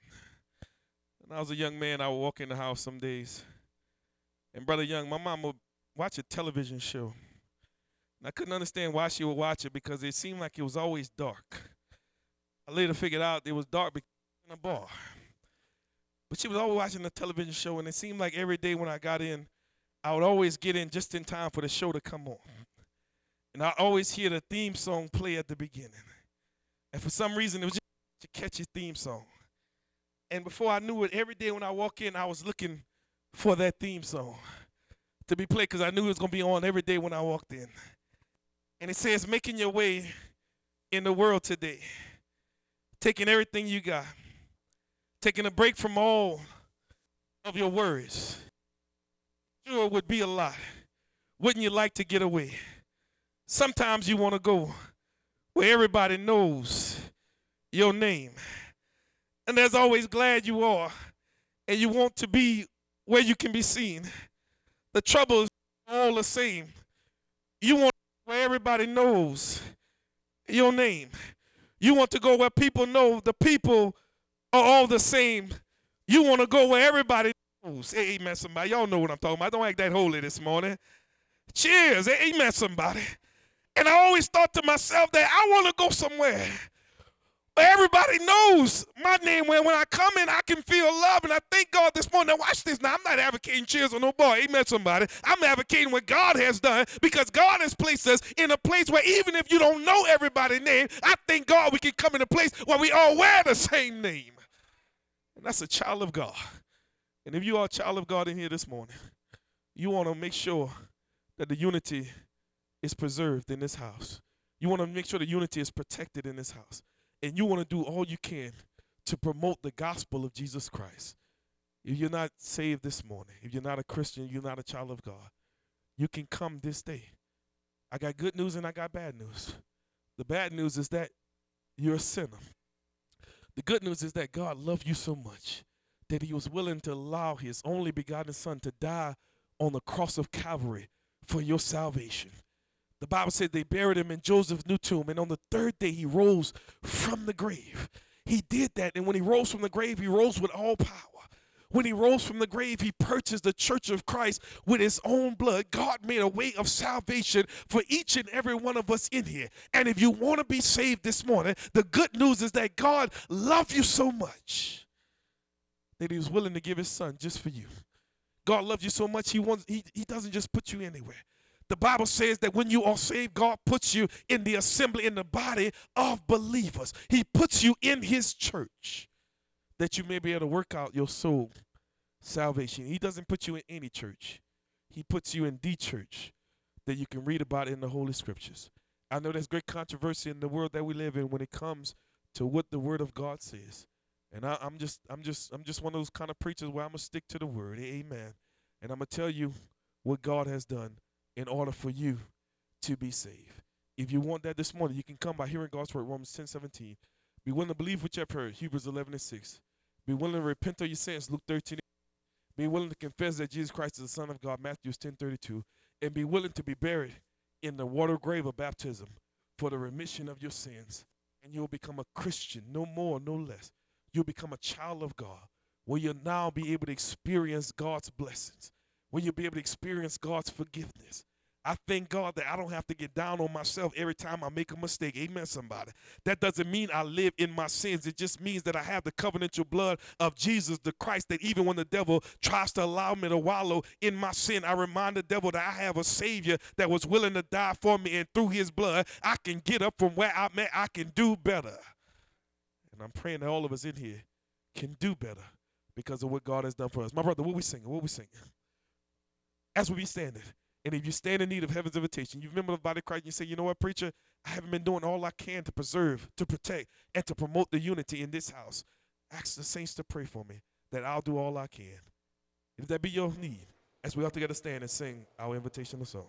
When I was a young man, I would walk in the house some days, and brother Young, my mom would watch a television show. And I couldn't understand why she would watch it because it seemed like it was always dark. I later figured out it was dark because in a bar. But she was always watching the television show, and it seemed like every day when I got in, I would always get in just in time for the show to come on. And I always hear the theme song play at the beginning. And for some reason, it was just a catchy theme song. And before I knew it, every day when I walk in, I was looking for that theme song to be played because I knew it was going to be on every day when I walked in. And it says, making your way in the world today, taking everything you got taking a break from all of your worries. Sure would be a lot. Wouldn't you like to get away? Sometimes you want to go where everybody knows your name. And there's always glad you are, and you want to be where you can be seen. The trouble is all the same. You want where everybody knows your name. You want to go where people know the people are all the same. You want to go where everybody knows. Amen, somebody. Y'all know what I'm talking about. Don't act that holy this morning. Cheers. Amen, somebody. And I always thought to myself that I want to go somewhere where Everybody knows my name. When, when I come in, I can feel love. And I thank God this morning. Now, watch this. Now, I'm not advocating cheers on no boy. Amen, somebody. I'm advocating what God has done because God has placed us in a place where even if you don't know everybody's name, I thank God we can come in a place where we all wear the same name. And that's a child of God. And if you are a child of God in here this morning, you want to make sure that the unity is preserved in this house. You want to make sure the unity is protected in this house and you want to do all you can to promote the gospel of Jesus Christ, if you're not saved this morning, if you're not a Christian, you're not a child of God, you can come this day. I got good news and I got bad news. The bad news is that you're a sinner. The good news is that God loved you so much that he was willing to allow his only begotten son to die on the cross of Calvary for your salvation. The Bible said they buried him in Joseph's new tomb, and on the third day he rose from the grave. He did that, and when he rose from the grave, he rose with all power. When he rose from the grave, he purchased the church of Christ with his own blood. God made a way of salvation for each and every one of us in here. And if you want to be saved this morning, the good news is that God loved you so much that he was willing to give his son just for you. God loves you so much, he, wants, he, he doesn't just put you anywhere. The Bible says that when you are saved, God puts you in the assembly, in the body of believers. He puts you in His church. That you may be able to work out your soul salvation. He doesn't put you in any church. He puts you in the church that you can read about in the Holy Scriptures. I know there's great controversy in the world that we live in when it comes to what the Word of God says. And I, I'm just, I'm just, I'm just one of those kind of preachers where I'm gonna stick to the Word. Amen. And I'm gonna tell you what God has done in order for you to be saved. If you want that this morning, you can come by hearing God's word, Romans 10 17. Be willing to believe what you have heard, Hebrews 11 and 6. Be willing to repent of your sins, Luke 13. Be willing to confess that Jesus Christ is the Son of God, Matthew 10 32. And be willing to be buried in the water grave of baptism for the remission of your sins. And you'll become a Christian, no more, no less. You'll become a child of God, where you'll now be able to experience God's blessings, where you'll be able to experience God's forgiveness, I thank God that I don't have to get down on myself every time I make a mistake. Amen, somebody. That doesn't mean I live in my sins. It just means that I have the covenantal blood of Jesus, the Christ, that even when the devil tries to allow me to wallow in my sin, I remind the devil that I have a Savior that was willing to die for me, and through his blood, I can get up from where I'm at. I can do better. And I'm praying that all of us in here can do better because of what God has done for us. My brother, what we singing? What we singing? As we be standing. And if you stand in need of heaven's invitation, you remember the body of Christ, you say, you know what, preacher, I haven't been doing all I can to preserve, to protect, and to promote the unity in this house. Ask the saints to pray for me that I'll do all I can. If that be your need, as we all together stand and sing our invitational song.